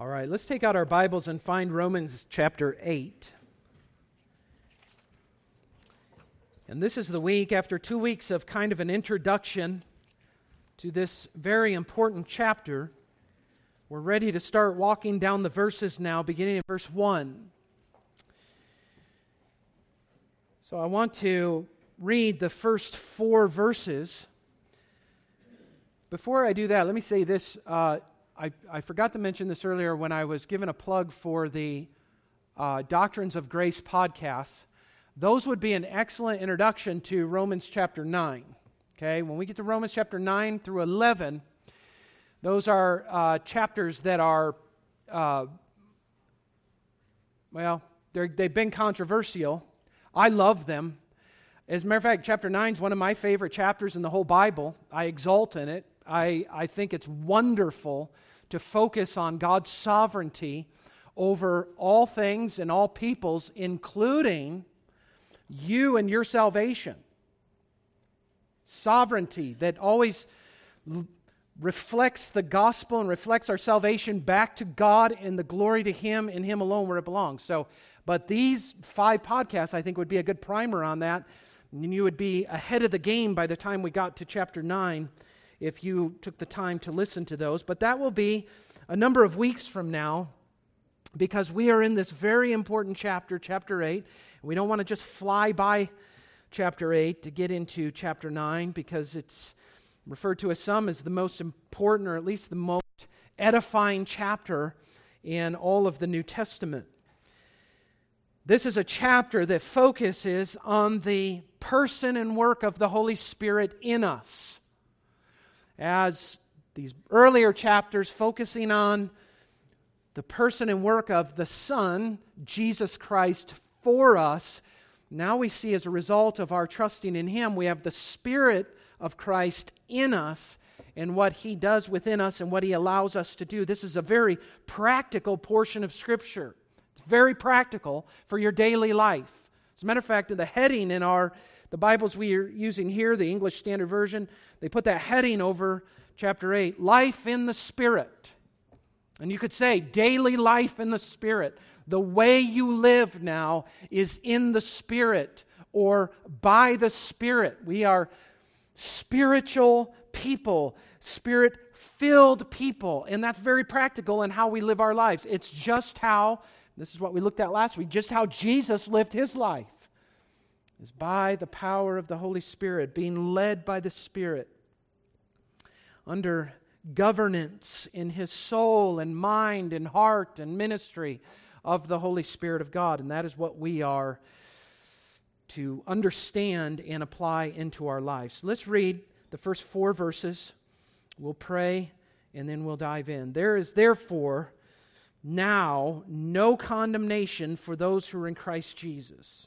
All right, let's take out our Bibles and find Romans chapter 8. And this is the week after two weeks of kind of an introduction to this very important chapter. We're ready to start walking down the verses now, beginning in verse 1. So I want to read the first four verses. Before I do that, let me say this. Uh, I, I forgot to mention this earlier when I was given a plug for the uh, Doctrines of Grace podcasts. Those would be an excellent introduction to Romans chapter 9. Okay, when we get to Romans chapter 9 through 11, those are uh, chapters that are, uh, well, they've been controversial. I love them. As a matter of fact, chapter 9 is one of my favorite chapters in the whole Bible. I exult in it. I, I think it's wonderful to focus on God's sovereignty over all things and all peoples, including you and your salvation. Sovereignty that always reflects the gospel and reflects our salvation back to God and the glory to Him and Him alone where it belongs. So, but these five podcasts, I think, would be a good primer on that. And you would be ahead of the game by the time we got to chapter 9 if you took the time to listen to those. But that will be a number of weeks from now because we are in this very important chapter, chapter 8. We don't want to just fly by chapter 8 to get into chapter 9 because it's referred to as some as the most important or at least the most edifying chapter in all of the New Testament. This is a chapter that focuses on the person and work of the Holy Spirit in us as these earlier chapters focusing on the person and work of the Son, Jesus Christ, for us. Now we see as a result of our trusting in Him, we have the Spirit of Christ in us and what He does within us and what He allows us to do. This is a very practical portion of Scripture. It's very practical for your daily life. As a matter of fact, in the heading in our the Bibles we are using here, the English Standard Version, they put that heading over chapter 8 Life in the Spirit. And you could say, daily life in the Spirit. The way you live now is in the Spirit or by the Spirit. We are spiritual people, spirit filled people. And that's very practical in how we live our lives. It's just how, this is what we looked at last week, just how Jesus lived his life is by the power of the Holy Spirit, being led by the Spirit, under governance in his soul and mind and heart and ministry of the Holy Spirit of God. And that is what we are to understand and apply into our lives. Let's read the first four verses. We'll pray and then we'll dive in. There is therefore now no condemnation for those who are in Christ Jesus.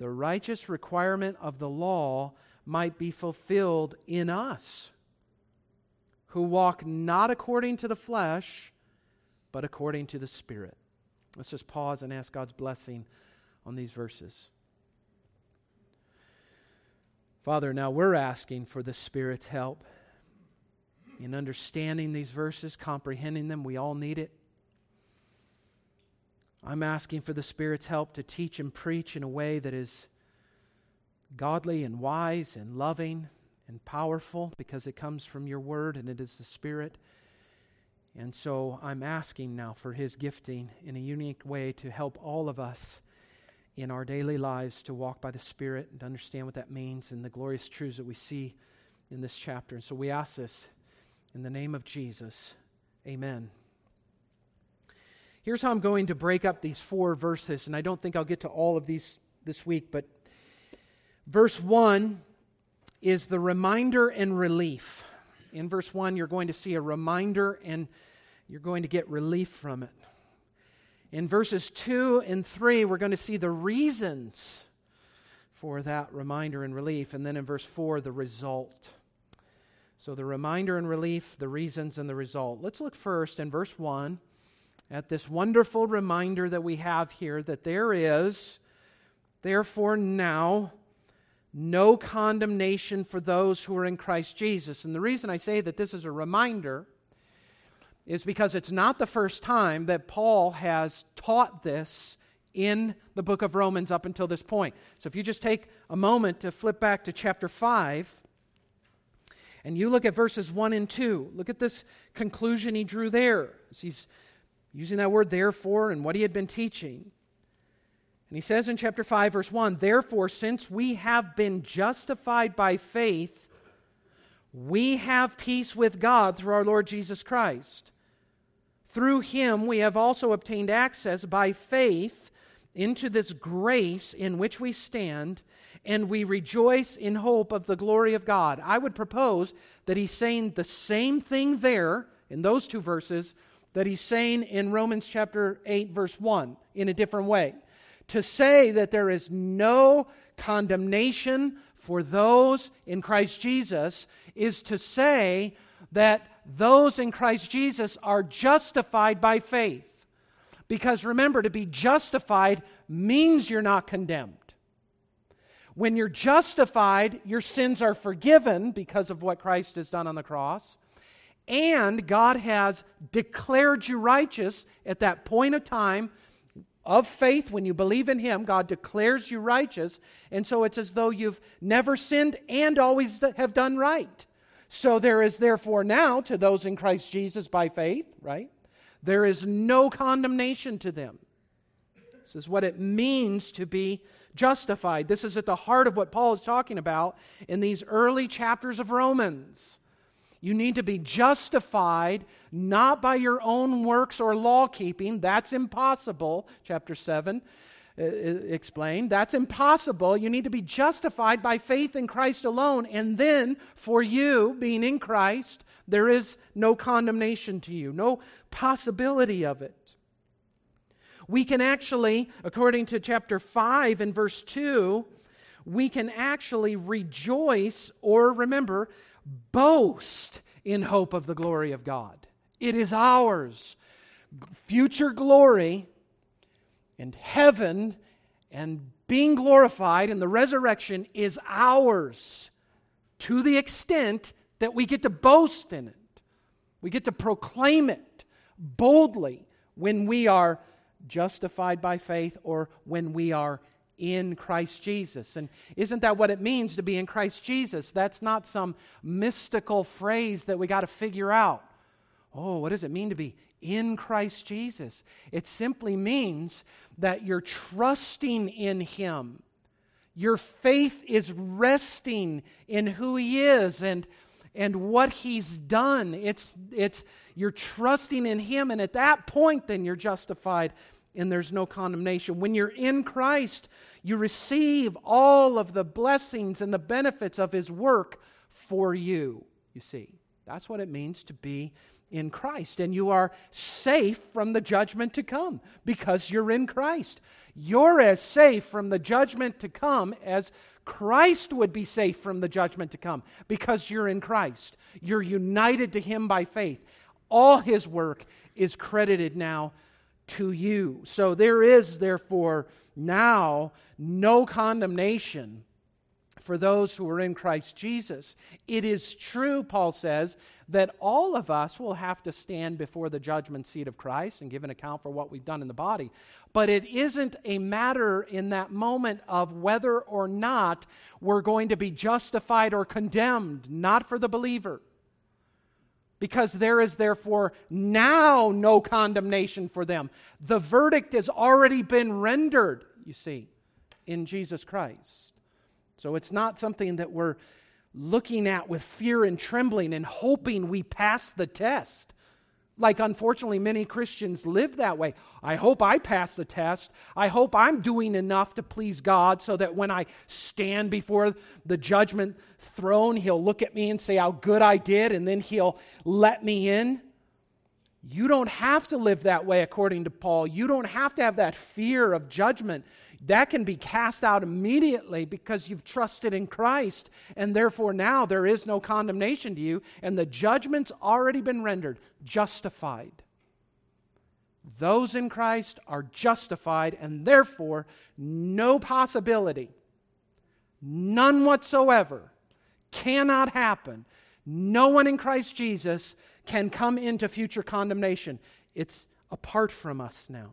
the righteous requirement of the law might be fulfilled in us, who walk not according to the flesh, but according to the Spirit. Let's just pause and ask God's blessing on these verses. Father, now we're asking for the Spirit's help in understanding these verses, comprehending them. We all need it. I'm asking for the Spirit's help to teach and preach in a way that is godly and wise and loving and powerful because it comes from your word and it is the Spirit. And so I'm asking now for His gifting in a unique way to help all of us in our daily lives to walk by the Spirit and understand what that means and the glorious truths that we see in this chapter. And so we ask this in the name of Jesus. Amen. Here's how I'm going to break up these four verses, and I don't think I'll get to all of these this week, but verse 1 is the reminder and relief. In verse 1, you're going to see a reminder and you're going to get relief from it. In verses 2 and 3, we're going to see the reasons for that reminder and relief. And then in verse 4, the result. So the reminder and relief, the reasons and the result. Let's look first in verse 1 at this wonderful reminder that we have here that there is, therefore, now no condemnation for those who are in Christ Jesus. And the reason I say that this is a reminder is because it's not the first time that Paul has taught this in the book of Romans up until this point. So if you just take a moment to flip back to chapter 5 and you look at verses 1 and 2, look at this conclusion he drew there. He's using that word therefore and what he had been teaching. And he says in chapter 5, verse 1 Therefore, since we have been justified by faith, we have peace with God through our Lord Jesus Christ. Through him we have also obtained access by faith into this grace in which we stand, and we rejoice in hope of the glory of God. I would propose that he's saying the same thing there in those two verses that he's saying in Romans chapter 8, verse 1, in a different way. To say that there is no condemnation for those in Christ Jesus is to say that those in Christ Jesus are justified by faith. Because remember, to be justified means you're not condemned. When you're justified, your sins are forgiven because of what Christ has done on the cross. And God has declared you righteous at that point of time of faith, when you believe in Him, God declares you righteous. And so it's as though you've never sinned and always have done right. So there is therefore now to those in Christ Jesus by faith, right? There is no condemnation to them. This is what it means to be justified. This is at the heart of what Paul is talking about in these early chapters of Romans. You need to be justified not by your own works or law keeping. That's impossible, chapter 7 uh, uh, explained. That's impossible. You need to be justified by faith in Christ alone. And then, for you, being in Christ, there is no condemnation to you, no possibility of it. We can actually, according to chapter 5 and verse 2, we can actually rejoice or remember, boast in hope of the glory of God. It is ours. Future glory and heaven and being glorified in the resurrection is ours to the extent that we get to boast in it. We get to proclaim it boldly when we are justified by faith or when we are in Christ Jesus. And isn't that what it means to be in Christ Jesus? That's not some mystical phrase that we got to figure out. Oh, what does it mean to be in Christ Jesus? It simply means that you're trusting in Him. Your faith is resting in who He is and, and what He's done. It's, it's, you're trusting in Him, and at that point, then you're justified and there's no condemnation. When you're in Christ, you receive all of the blessings and the benefits of His work for you, you see. That's what it means to be in Christ. And you are safe from the judgment to come because you're in Christ. You're as safe from the judgment to come as Christ would be safe from the judgment to come because you're in Christ. You're united to Him by faith. All His work is credited now to you. So there is, therefore, now no condemnation for those who are in Christ Jesus. It is true, Paul says, that all of us will have to stand before the judgment seat of Christ and give an account for what we've done in the body. But it isn't a matter in that moment of whether or not we're going to be justified or condemned, not for the believer because there is therefore now no condemnation for them. The verdict has already been rendered, you see, in Jesus Christ. So it's not something that we're looking at with fear and trembling and hoping we pass the test. Like, unfortunately, many Christians live that way. I hope I pass the test. I hope I'm doing enough to please God so that when I stand before the judgment throne, He'll look at me and say how good I did, and then He'll let me in. You don't have to live that way, according to Paul. You don't have to have that fear of judgment. That can be cast out immediately because you've trusted in Christ, and therefore now there is no condemnation to you, and the judgment's already been rendered, justified. Those in Christ are justified, and therefore no possibility, none whatsoever, cannot happen. No one in Christ Jesus can come into future condemnation. It's apart from us now.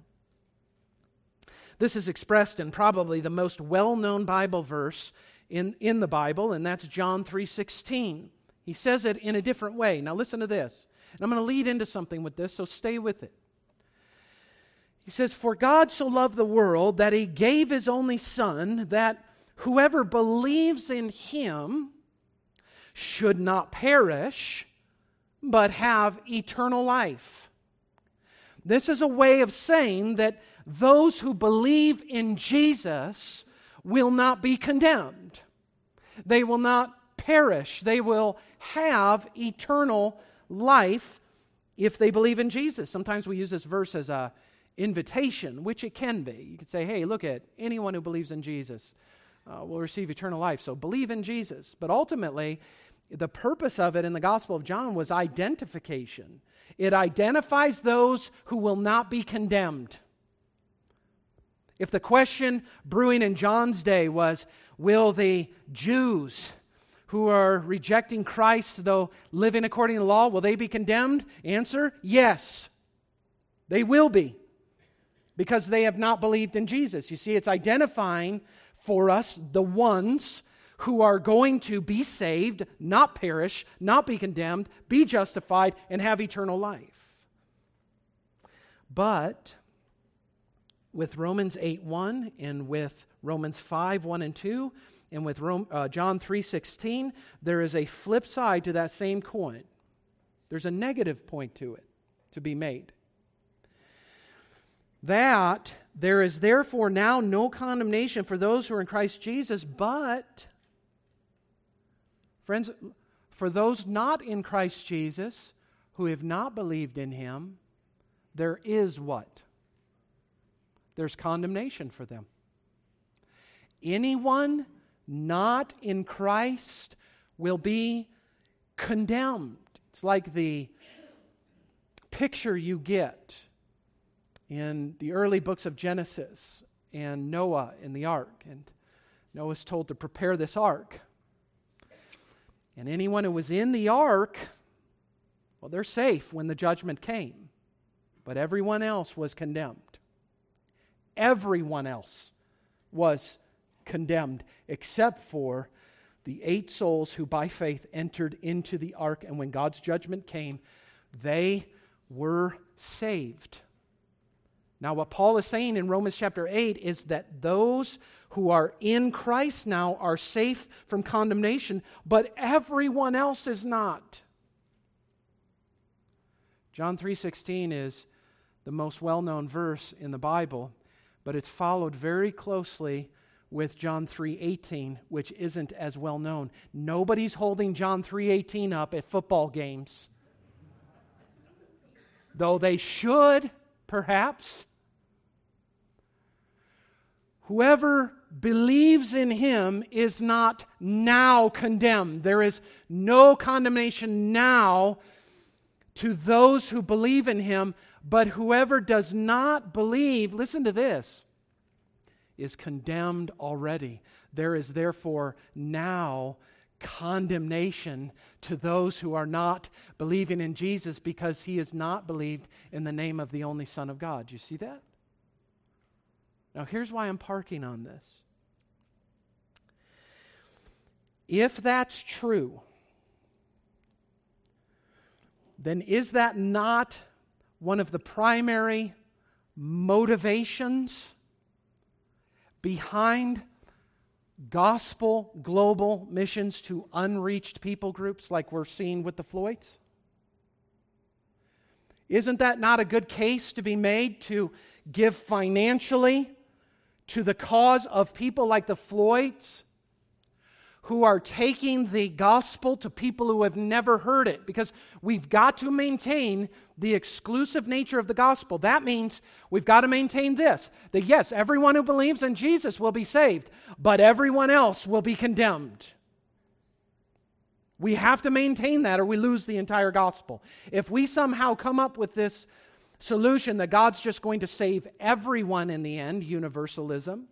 This is expressed in probably the most well-known Bible verse in, in the Bible, and that's John 3:16. He says it in a different way. Now listen to this. And I'm going to lead into something with this, so stay with it. He says, For God so loved the world that he gave his only Son, that whoever believes in him should not perish, but have eternal life. This is a way of saying that those who believe in Jesus will not be condemned. They will not perish. They will have eternal life if they believe in Jesus. Sometimes we use this verse as a invitation, which it can be. You could say, hey, look at anyone who believes in Jesus uh, will receive eternal life. So believe in Jesus. But ultimately, the purpose of it in the Gospel of John was identification. It identifies those who will not be condemned. If the question brewing in John's day was, will the Jews who are rejecting Christ, though living according to the law, will they be condemned? Answer, yes. They will be because they have not believed in Jesus. You see, it's identifying for us the ones who are going to be saved, not perish, not be condemned, be justified, and have eternal life. But with Romans 8 1 and with Romans 5 1 and 2, and with Rome, uh, John 3:16, there is a flip side to that same coin. There's a negative point to it to be made that there is therefore now no condemnation for those who are in Christ Jesus, but, friends, for those not in Christ Jesus who have not believed in him, there is what? There's condemnation for them. Anyone not in Christ will be condemned. It's like the picture you get in the early books of Genesis and Noah in the ark. And Noah's told to prepare this ark. And anyone who was in the ark, well, they're safe when the judgment came. But everyone else was condemned. Everyone else was condemned except for the eight souls who by faith entered into the ark. And when God's judgment came, they were saved. Now, what Paul is saying in Romans chapter 8 is that those who are in Christ now are safe from condemnation, but everyone else is not. John 3:16 is the most well-known verse in the Bible, but it's followed very closely with John 3:18, which isn't as well known. Nobody's holding John 3:18 up at football games. Though they should perhaps. Whoever believes in him is not now condemned. There is no condemnation now to those who believe in him, but whoever does not believe, listen to this, is condemned already. There is therefore now condemnation to those who are not believing in Jesus because he is not believed in the name of the only Son of God. You see that? Now, here's why I'm parking on this. If that's true, then is that not one of the primary motivations behind gospel global missions to unreached people groups like we're seeing with the Floyds? Isn't that not a good case to be made to give financially to the cause of people like the Floyds who are taking the gospel to people who have never heard it because we've got to maintain the exclusive nature of the gospel. That means we've got to maintain this that yes, everyone who believes in Jesus will be saved, but everyone else will be condemned. We have to maintain that or we lose the entire gospel. If we somehow come up with this solution that God's just going to save everyone in the end, universalism,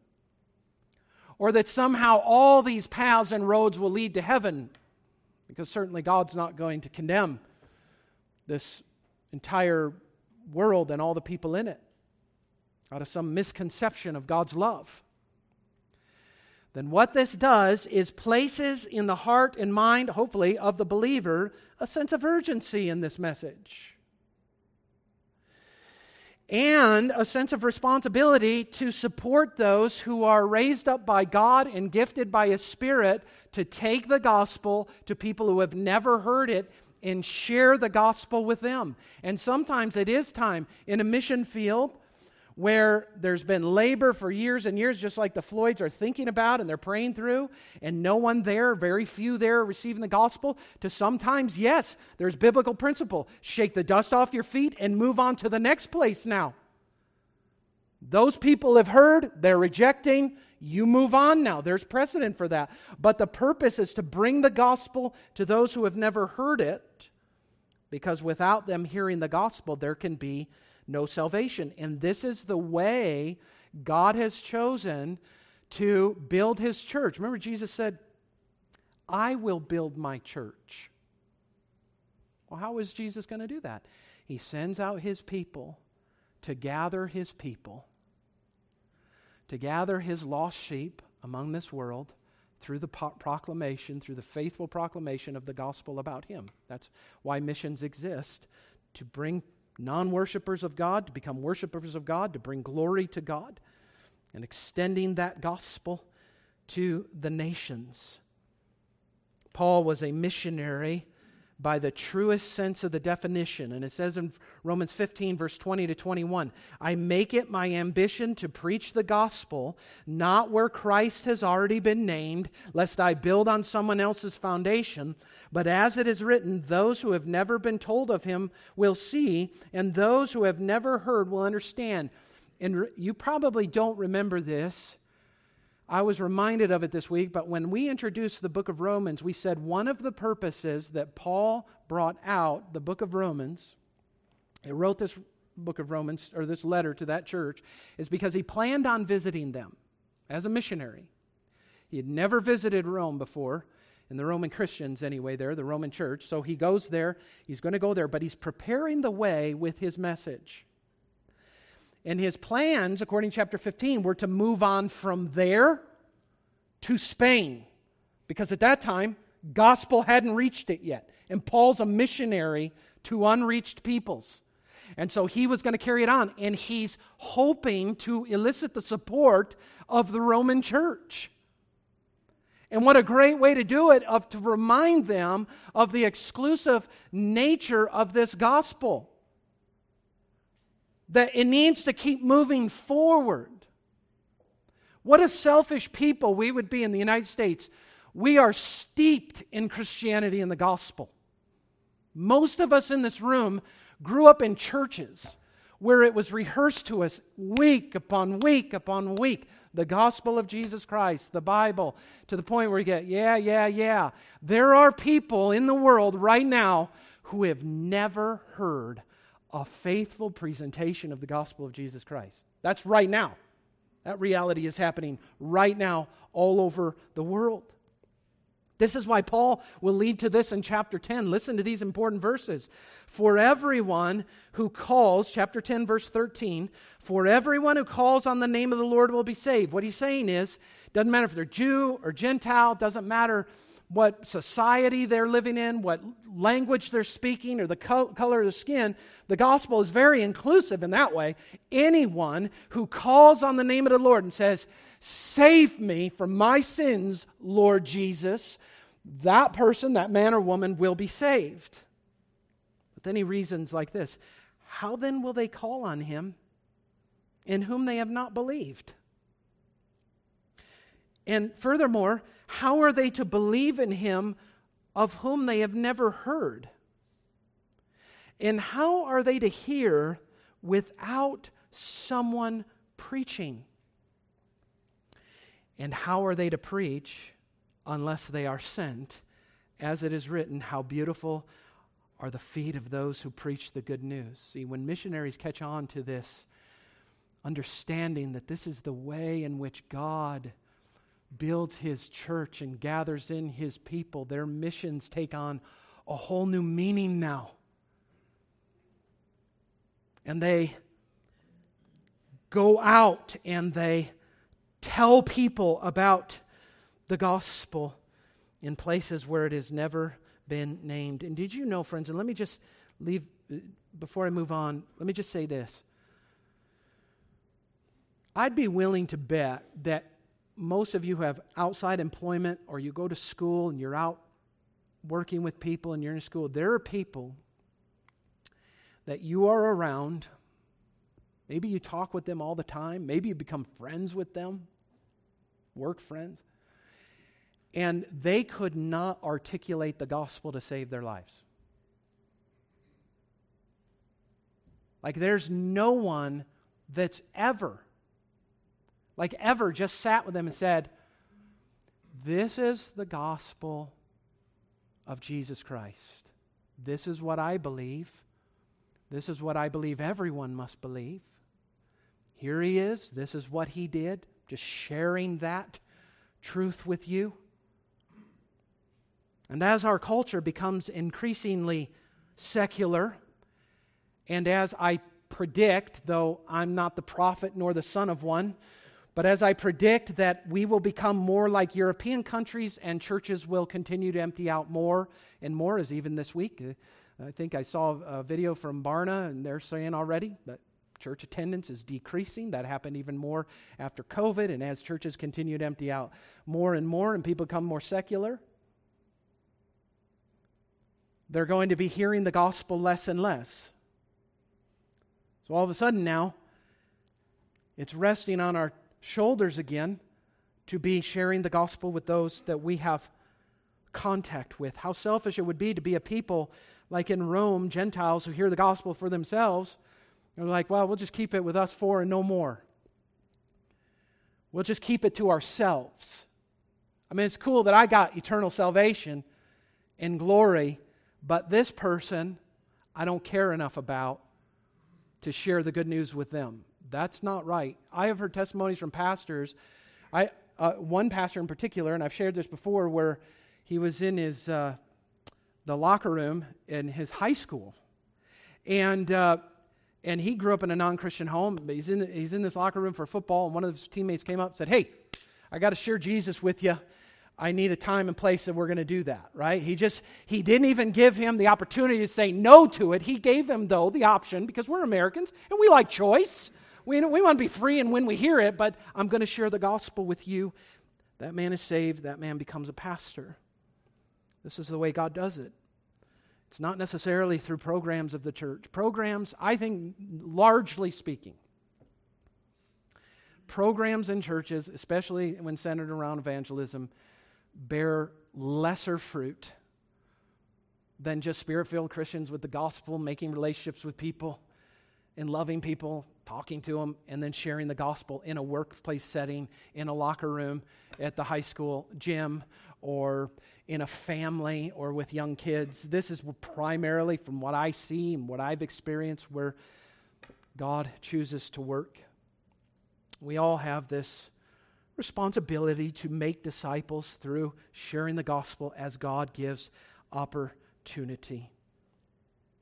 or that somehow all these paths and roads will lead to heaven, because certainly God's not going to condemn this entire world and all the people in it out of some misconception of God's love. Then, what this does is places in the heart and mind, hopefully, of the believer a sense of urgency in this message and a sense of responsibility to support those who are raised up by God and gifted by His Spirit to take the gospel to people who have never heard it and share the gospel with them. And sometimes it is time in a mission field where there's been labor for years and years, just like the Floyds are thinking about and they're praying through, and no one there, very few there receiving the gospel, to sometimes, yes, there's biblical principle. Shake the dust off your feet and move on to the next place now. Those people have heard, they're rejecting, you move on now. There's precedent for that. But the purpose is to bring the gospel to those who have never heard it, because without them hearing the gospel, there can be no salvation. And this is the way God has chosen to build his church. Remember, Jesus said, I will build my church. Well, how is Jesus going to do that? He sends out his people to gather his people, to gather his lost sheep among this world through the proclamation, through the faithful proclamation of the gospel about him. That's why missions exist to bring non worshippers of God to become worshippers of God, to bring glory to God, and extending that gospel to the nations. Paul was a missionary by the truest sense of the definition. And it says in Romans 15, verse 20 to 21 I make it my ambition to preach the gospel, not where Christ has already been named, lest I build on someone else's foundation, but as it is written, those who have never been told of him will see, and those who have never heard will understand. And you probably don't remember this. I was reminded of it this week, but when we introduced the book of Romans, we said one of the purposes that Paul brought out the book of Romans, he wrote this book of Romans, or this letter to that church, is because he planned on visiting them as a missionary. He had never visited Rome before, in the Roman Christians anyway, there, the Roman church. So he goes there, he's going to go there, but he's preparing the way with his message. And his plans, according to chapter 15, were to move on from there to Spain. Because at that time, gospel hadn't reached it yet. And Paul's a missionary to unreached peoples. And so he was going to carry it on. And he's hoping to elicit the support of the Roman church. And what a great way to do it of to remind them of the exclusive nature of this gospel that it needs to keep moving forward. What a selfish people we would be in the United States. We are steeped in Christianity and the gospel. Most of us in this room grew up in churches where it was rehearsed to us week upon week upon week the gospel of Jesus Christ, the Bible, to the point where you get, yeah, yeah, yeah. There are people in the world right now who have never heard a faithful presentation of the gospel of Jesus Christ. That's right now. That reality is happening right now all over the world. This is why Paul will lead to this in chapter 10. Listen to these important verses. For everyone who calls, chapter 10, verse 13, for everyone who calls on the name of the Lord will be saved. What he's saying is, doesn't matter if they're Jew or Gentile, doesn't matter what society they're living in, what language they're speaking, or the co- color of the skin. The gospel is very inclusive in that way. Anyone who calls on the name of the Lord and says, Save me from my sins, Lord Jesus, that person, that man or woman, will be saved. But then he reasons like this How then will they call on him in whom they have not believed? And furthermore, how are they to believe in him of whom they have never heard? And how are they to hear without someone preaching? And how are they to preach unless they are sent? As it is written, how beautiful are the feet of those who preach the good news. See, when missionaries catch on to this understanding that this is the way in which God builds his church and gathers in his people, their missions take on a whole new meaning now. And they go out and they tell people about the gospel in places where it has never been named. And did you know, friends, and let me just leave, before I move on, let me just say this. I'd be willing to bet that most of you have outside employment or you go to school and you're out working with people and you're in school. There are people that you are around. Maybe you talk with them all the time. Maybe you become friends with them, work friends and they could not articulate the gospel to save their lives. Like, there's no one that's ever, like, ever just sat with them and said, This is the gospel of Jesus Christ. This is what I believe. This is what I believe everyone must believe. Here he is. This is what he did. Just sharing that truth with you. And as our culture becomes increasingly secular, and as I predict, though I'm not the prophet nor the son of one, but as I predict that we will become more like European countries and churches will continue to empty out more and more, as even this week. Uh, I think I saw a video from Barna, and they're saying already that church attendance is decreasing. That happened even more after COVID, and as churches continue to empty out more and more and people become more secular, they're going to be hearing the gospel less and less. So all of a sudden now, it's resting on our shoulders again to be sharing the gospel with those that we have contact with. How selfish it would be to be a people like in Rome, Gentiles who hear the gospel for themselves. They're like, well, we'll just keep it with us four and no more. We'll just keep it to ourselves. I mean, it's cool that I got eternal salvation and glory, but this person, I don't care enough about to share the good news with them. That's not right. I have heard testimonies from pastors. I, uh, one pastor in particular, and I've shared this before, where he was in his uh, the locker room in his high school, and uh, and he grew up in a non-Christian home. He's in he's in this locker room for football, and one of his teammates came up and said, "Hey, I got to share Jesus with you." I need a time and place that we're going to do that, right? He just, he didn't even give him the opportunity to say no to it. He gave him, though, the option because we're Americans and we like choice. We, we want to be free and when we hear it, but I'm going to share the gospel with you. That man is saved, that man becomes a pastor. This is the way God does it. It's not necessarily through programs of the church. Programs, I think, largely speaking, programs in churches, especially when centered around evangelism, bear lesser fruit than just spirit filled Christians with the gospel, making relationships with people and loving people, talking to them, and then sharing the gospel in a workplace setting, in a locker room, at the high school gym, or in a family, or with young kids. This is primarily, from what I see and what I've experienced, where God chooses to work. We all have this responsibility to make disciples through sharing the gospel as God gives opportunity.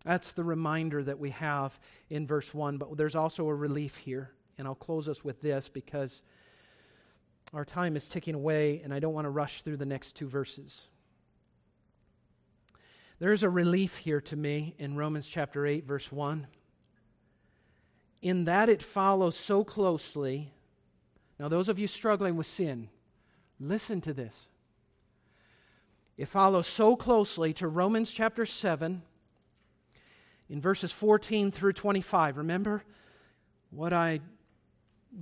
That's the reminder that we have in verse 1, but there's also a relief here. And I'll close us with this because our time is ticking away and I don't want to rush through the next two verses. There's a relief here to me in Romans chapter 8, verse 1. In that it follows so closely now, those of you struggling with sin, listen to this. It follows so closely to Romans chapter 7 in verses 14 through 25. Remember what I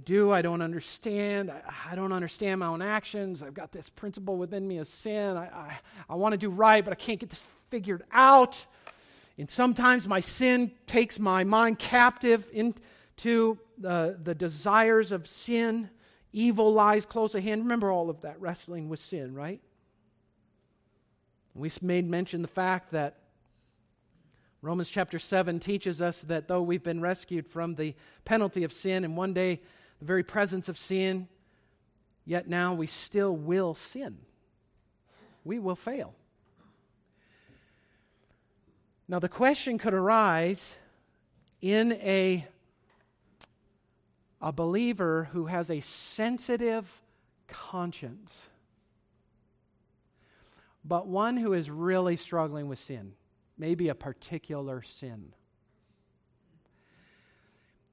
do. I don't understand. I, don't understand my own actions. I've got this principle within me of sin. I, I, I want to do right, but I can't get this figured out. And sometimes my sin takes my mind captive into the, the desires of sin. Evil lies close at hand. Remember all of that wrestling with sin, right? We made mention the fact that Romans chapter 7 teaches us that though we've been rescued from the penalty of sin and one day the very presence of sin, yet now we still will sin. We will fail. Now, the question could arise in a, a believer who has a sensitive conscience, but one who is really struggling with sin, maybe a particular sin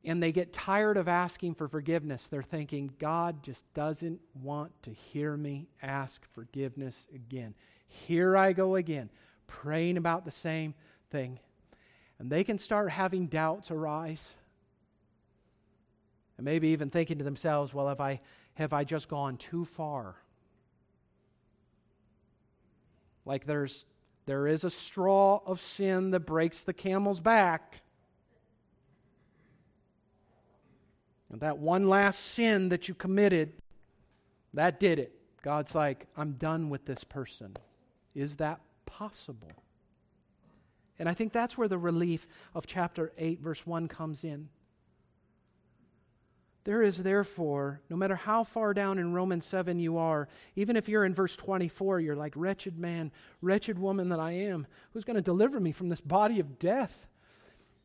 and they get tired of asking for forgiveness. They're thinking, God just doesn't want to hear me ask forgiveness again. Here I go again, praying about the same thing. And they can start having doubts arise. And maybe even thinking to themselves, well, have I, have I just gone too far? Like there's, there is a straw of sin that breaks the camel's back. And that one last sin that you committed, that did it. God's like, I'm done with this person. Is that possible? And I think that's where the relief of chapter 8, verse 1 comes in. There is therefore, no matter how far down in Romans 7 you are, even if you're in verse 24, you're like, wretched man, wretched woman that I am, who's going to deliver me from this body of death?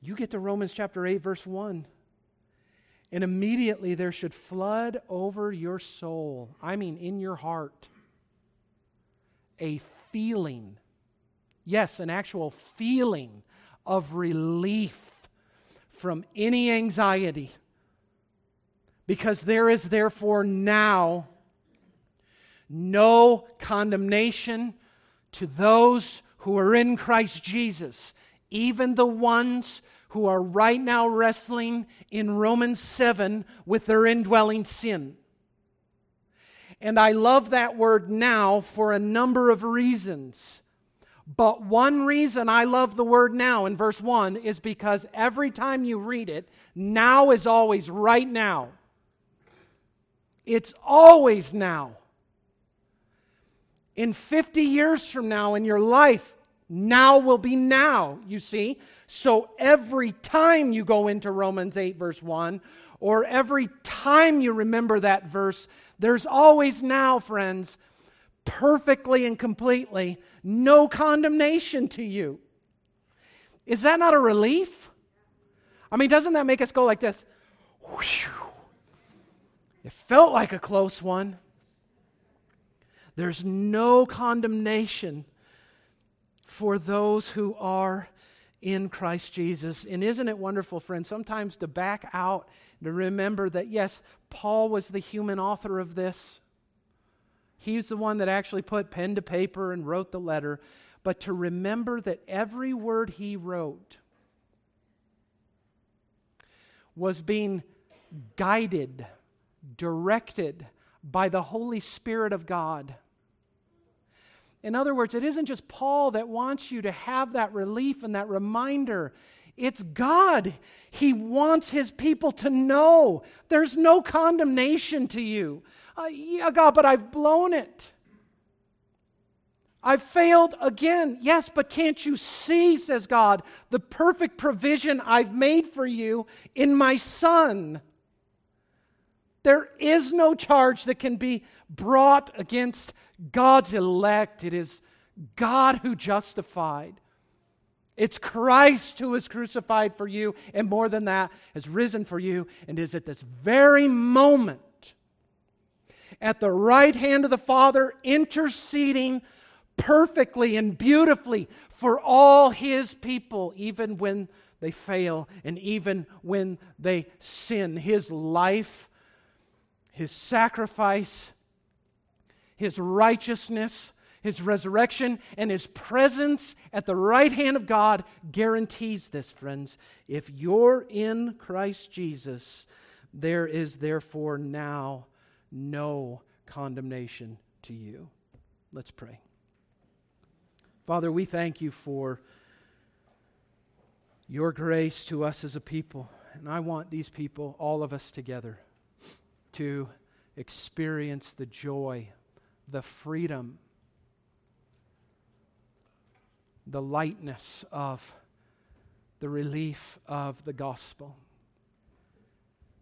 You get to Romans chapter 8, verse 1. And immediately there should flood over your soul, I mean, in your heart, a feeling. Yes, an actual feeling of relief from any anxiety. Because there is therefore now no condemnation to those who are in Christ Jesus, even the ones who are right now wrestling in Romans 7 with their indwelling sin. And I love that word now for a number of reasons. But one reason I love the word now in verse 1 is because every time you read it, now is always right now. It's always now. In 50 years from now in your life, now will be now, you see. So every time you go into Romans 8, verse 1, or every time you remember that verse, there's always now, friends, perfectly and completely no condemnation to you. Is that not a relief? I mean, doesn't that make us go like this? Whew. It felt like a close one. There's no condemnation for those who are in Christ Jesus. And isn't it wonderful, friends, sometimes to back out, to remember that, yes, Paul was the human author of this. He's the one that actually put pen to paper and wrote the letter. But to remember that every word he wrote was being guided, directed by the Holy Spirit of God in other words, it isn't just Paul that wants you to have that relief and that reminder. It's God. He wants his people to know there's no condemnation to you. Uh, yeah, God, but I've blown it. I've failed again. Yes, but can't you see, says God, the perfect provision I've made for you in my Son? There is no charge that can be brought against God's elect. It is God who justified. It's Christ who is crucified for you, and more than that, has risen for you, and is at this very moment at the right hand of the Father, interceding perfectly and beautifully for all his people, even when they fail and even when they sin. His life, his sacrifice, his righteousness, his resurrection, and his presence at the right hand of God guarantees this, friends. If you're in Christ Jesus, There is therefore now no condemnation to you. Let's pray. Father, we thank you for your grace to us as a people. And I want these people, all of us together, to experience the joy, the freedom, the lightness of the relief of the gospel.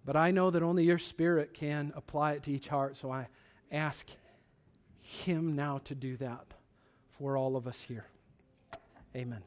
But I know that only your Spirit can apply it to each heart, so I ask Him now to do that for all of us here. Amen.